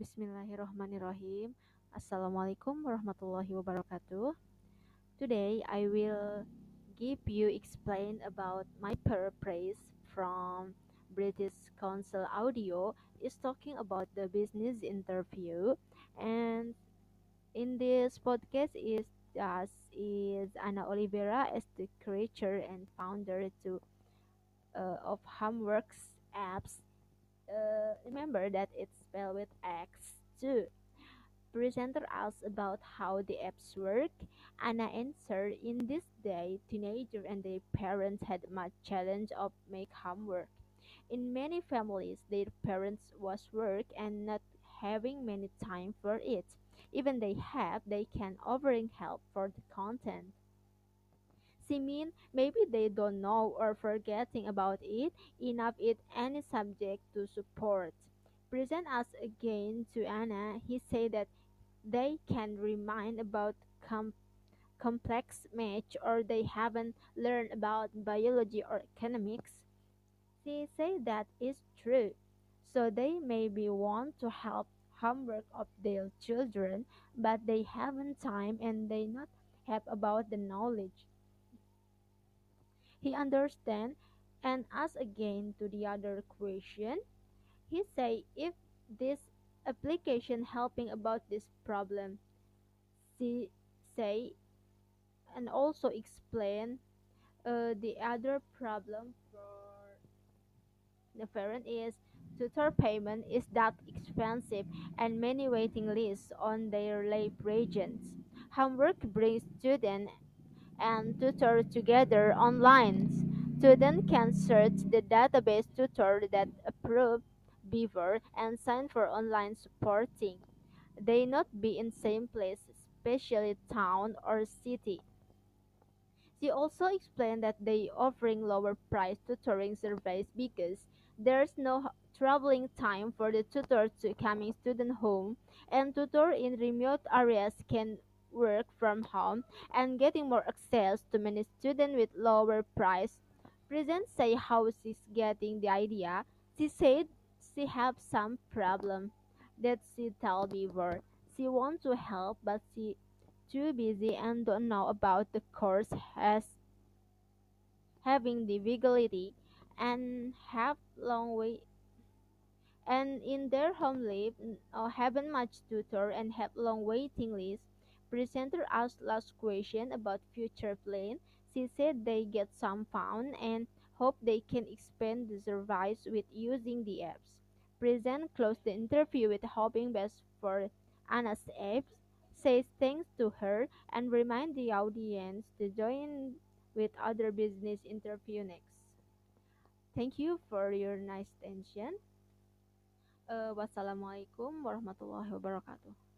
Bismillahirrahmanirrahim. Assalamualaikum warahmatullahi wabarakatuh. Today I will give you explain about my paraphrase from British Council Audio is talking about the business interview and in this podcast is us is Ana Oliveira as the creator and founder to uh, of Homeworx apps uh, remember that it's spelled with X too. Presenter asked about how the apps work. Anna answered, in this day, teenagers and their parents had much challenge of make homework. In many families, their parents was work and not having many time for it. Even they have, they can offering help for the content. Mean maybe they don't know or forgetting about it enough in any subject to support. Present us again to Anna, he said that they can remind about com- complex math or they haven't learned about biology or economics. She said that is true. So they maybe want to help homework of their children, but they haven't time and they not have about the knowledge. He understand and ask again to the other question. He say if this application helping about this problem. She say and also explain uh, the other problem for the parent is tutor payment is that expensive and many waiting lists on their lab regions. Homeworx brings students and tutor together online. Students can search the database tutor that approve Beaver and sign for online supporting. They not be in same place, especially town or city. She also explained that they offering lower price tutoring service because there's no traveling time for the tutor to coming student home and tutor in remote areas can work from home and getting more access to many students with lower price. Present say how she's getting the idea. She said she have some problem that she tell Beaver. She want to help but she too busy and don't know about the course as having difficulty and have long way and in their home live uh, haven't much tutor and have long waiting list. Presenter asked last question about future plan. She said they get some found and hope they can expand the service with using the apps. Present closed the interview with hoping best for Anna's apps, says thanks to her, and remind the audience to join with other business interview next. Thank you for your nice attention. Uh, wassalamualaikum warahmatullahi wabarakatuh.